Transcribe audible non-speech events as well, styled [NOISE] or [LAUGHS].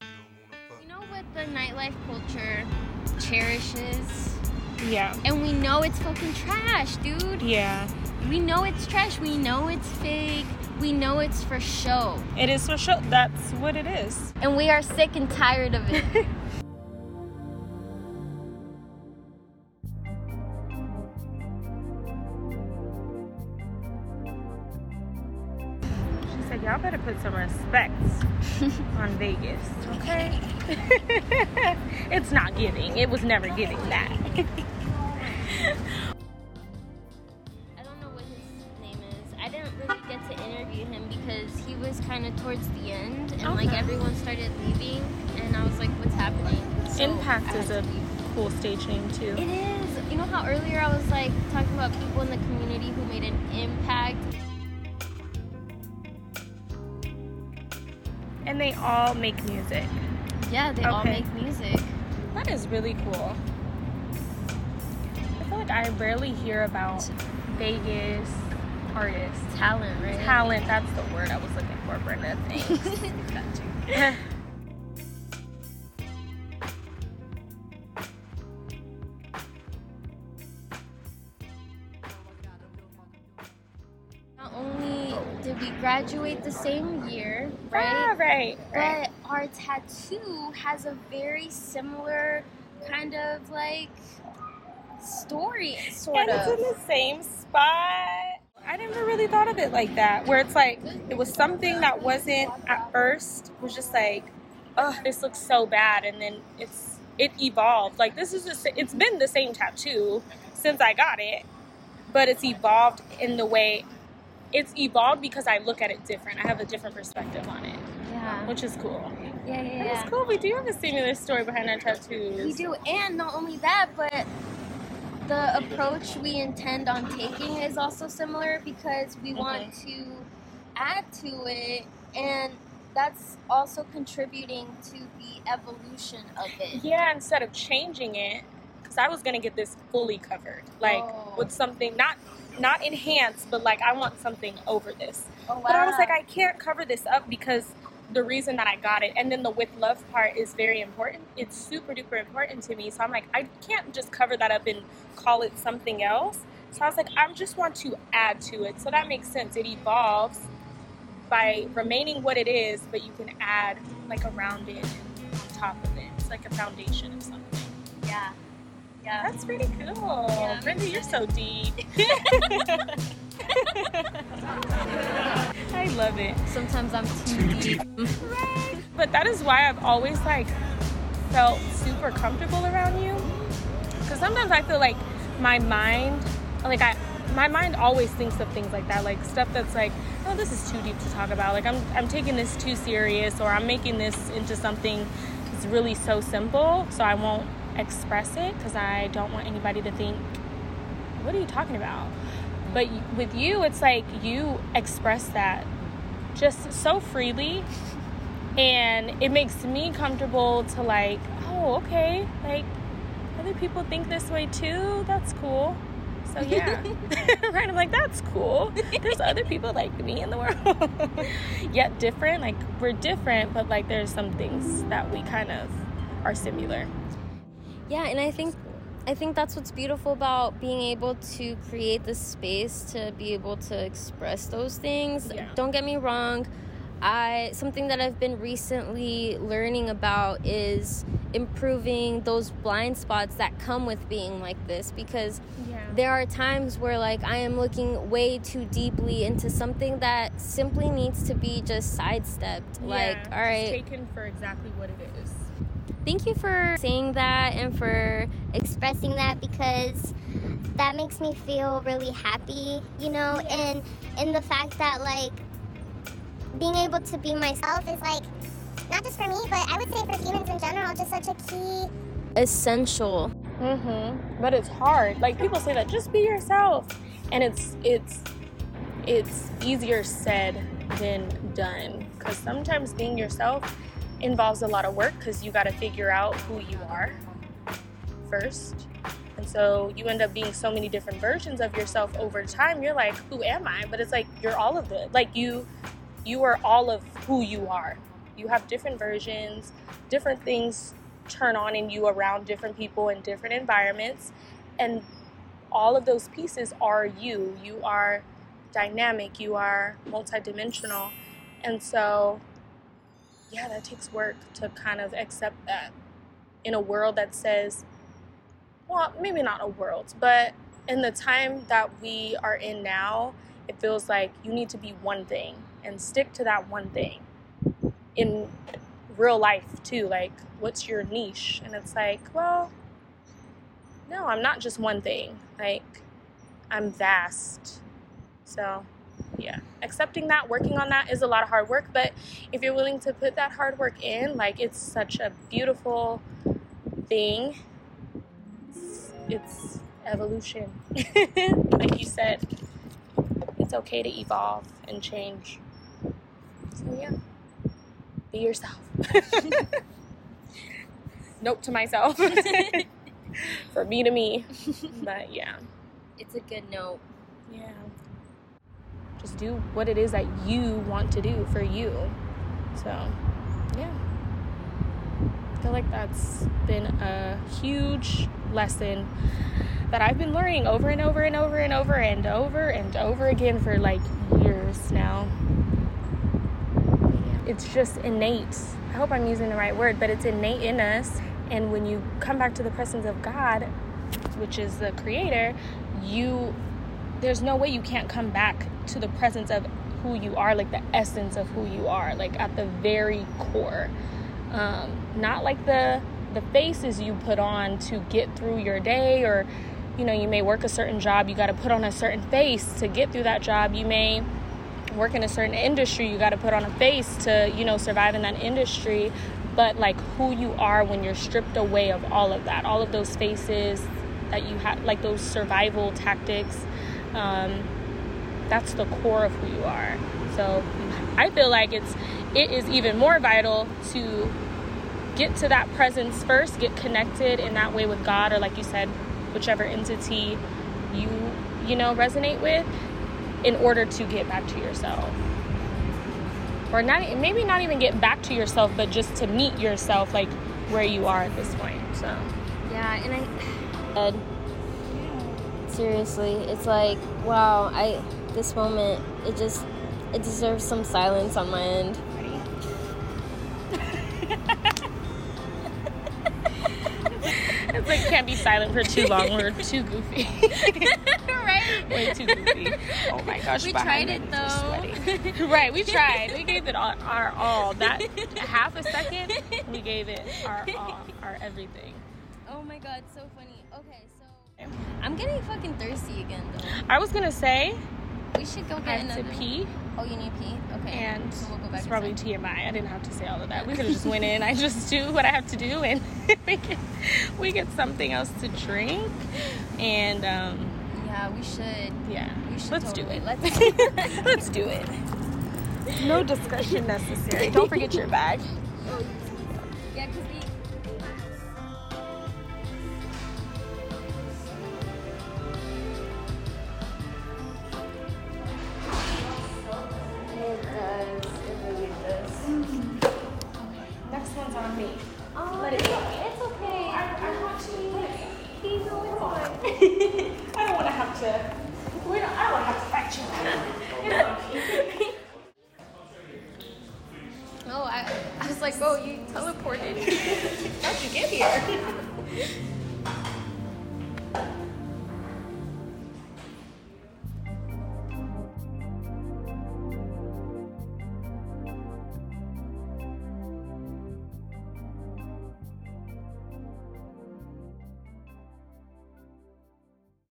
You don't wanna fuck You know what the nightlife culture cherishes? Yeah. And we know it's fucking trash, dude. Yeah. We know it's trash. We know it's fake. We know it's for show. It is for show. That's what it is. And we are sick and tired of it. [LAUGHS] put some respect [LAUGHS] on Vegas, okay? [LAUGHS] it's not giving. It was never giving that. [LAUGHS] I don't know what his name is. I didn't really get to interview him because he was kind of towards the end and like everyone started leaving and I was like, what's happening? So Impact is a cool stage name too. It is. You know how earlier I was like talking about people in the community who made an impact? And they all make music. Yeah, they all make music. That is really cool. I feel like I rarely hear about Vegas artists. Talent, right? Talent, that's the word I was looking for, Brenda. [LAUGHS] Thanks. Not [LAUGHS] did we graduate the same year, right? right, right. But our tattoo has a very similar kind of like story, sort and of. it's in the same spot. I never really thought of it like that, where it's like it was something that wasn't at first was just like, oh, this looks so bad, and then it's it evolved. Like this is just it's been the same tattoo since I got it, but it's evolved in the way it's evolved because I look at it different. I have a different perspective on it, yeah. which is cool. Yeah, yeah, yeah. is cool. We do have a similar story behind our tattoos. We do, and not only that, but the approach we intend on taking is also similar because we want mm-hmm. to add to it, and that's also contributing to the evolution of it. Yeah, instead of changing it, because I was gonna get this fully covered, like Oh. with something not not enhanced, but like I want something over this. Oh, wow. But I was like, I can't cover this up because the reason that I got it, and then the with love part is very important. It's super duper important to me. So I'm like, I can't just cover that up and call it something else. So I was like, I just want to add to it. So that makes sense. It evolves by remaining what it is, but you can add like around it and on top of it. It's like a foundation of something. yeah, yeah. That's pretty cool. Yeah, Brenda, you're so deep. [LAUGHS] I love it. Sometimes I'm too deep. [LAUGHS] But that is why I've always like felt super comfortable around you. Cause sometimes I feel like my mind, like I, my mind always thinks of things like that, like stuff that's like, oh, this is too deep to talk about. Like I'm, I'm taking this too serious, or I'm making this into something that's really so simple, so I won't express it because I don't want anybody to think, what are you talking about? But with you, it's like you express that just so freely and it makes me comfortable to like oh okay like other people think this way too that's cool. So yeah. [LAUGHS] [LAUGHS] Right i'm like that's cool. There's other people like me in the world. [LAUGHS] Yet different like we're different but like there's some things that we kind of are similar Yeah, and I think I think that's what's beautiful about being able to create the space to be able to express those things. Yeah. Don't get me wrong. I something that I've been recently learning about is improving those blind spots that come with being like this because yeah there are times where like I am looking way too deeply into something that simply needs to be just sidestepped. like, all right, taken for exactly what it is thank you for saying that and for expressing that because that makes me feel really happy, you know, and and the fact that like being able to be myself is like not just for me, but I would say for humans in general, just such a key essential. Mm-hmm. But it's hard. Like people say that just be yourself, and it's it's it's easier said than done. Because sometimes being yourself involves a lot of work because you got to figure out who you are first, and so you end up being so many different versions of yourself over time. You're like, who am I? But it's like you're all of it. Like you you are all of who you are. You have different versions, different things turn on in you around different people in different environments. And all of those pieces are you. You are dynamic, you are multidimensional. And so, yeah, that takes work to kind of accept that in a world that says, well, maybe not a world, but in the time that we are in now, it feels like you need to be one thing and stick to that one thing in real life too. Like, what's your niche? And it's like, well, no, I'm not just one thing. Like, I'm vast. So, yeah, accepting that, working on that is a lot of hard work. But if you're willing to put that hard work in, like, it's such a beautiful thing. It's, it's evolution. [LAUGHS] like you said, it's okay to evolve and change. So, yeah, be yourself. [LAUGHS] Note to myself. [LAUGHS] For me to me. But yeah. It's a good note. Yeah. Just do what it is that you want to do for you. So, yeah. I feel like that's been a huge lesson that I've been learning over and over and over and over and over and over again for like years now. It's just innate. I hope I'm using the right word, but it's innate in us. And when you come back to the presence of God, which is the creator, you there's no way you can't come back to the presence of who you are, like the essence of who you are, like at the very core. Um, not like the the faces you put on to get through your day or you know you may work a certain job you got to put on a certain face to get through that job you may work in a certain industry you got to put on a face to you know survive in that industry but like who you are when you're stripped away of all of that all of those faces that you have like those survival tactics um, that's the core of who you are so i feel like it's it is even more vital to get to that presence first get connected in that way with god or like you said whichever entity you you know resonate with in order to get back to yourself or not maybe not even get back to yourself but just to meet yourself like where you are at this point so Yeah, and I [SIGHS] Ed. Seriously, it's like wow. I this moment it just it deserves some silence on my end. [LAUGHS] it's like can't be silent for too long we're too goofy [LAUGHS] right. way too goofy oh my gosh We tried it, though. [LAUGHS] right we tried we gave it our, our all that half a second we gave it our all our everything Oh my god, so funny. Okay, so I'm getting fucking thirsty again though. i was gonna say We should go i get have to another. pee Oh, you need pee. Okay. and so we'll go back. it's probably inside. TMI. I didn't have to say all of that. We could have just went in. I just do what I have to do, and [LAUGHS] we get we get something else to drink, and um, Yeah, we should. yeah, We should. let's totally. do it. Let's. [LAUGHS] [LAUGHS] Let's do it. No discussion necessary. Don't forget your bag. yeah, because one's on me. Oh, Let it go. It's okay. I, I want to. He's always on. [LAUGHS] I don't want to have to. We don't, I don't want to have to fight [LAUGHS] you. Oh, I, I was like, oh, you teleported. [LAUGHS] How'd you get here?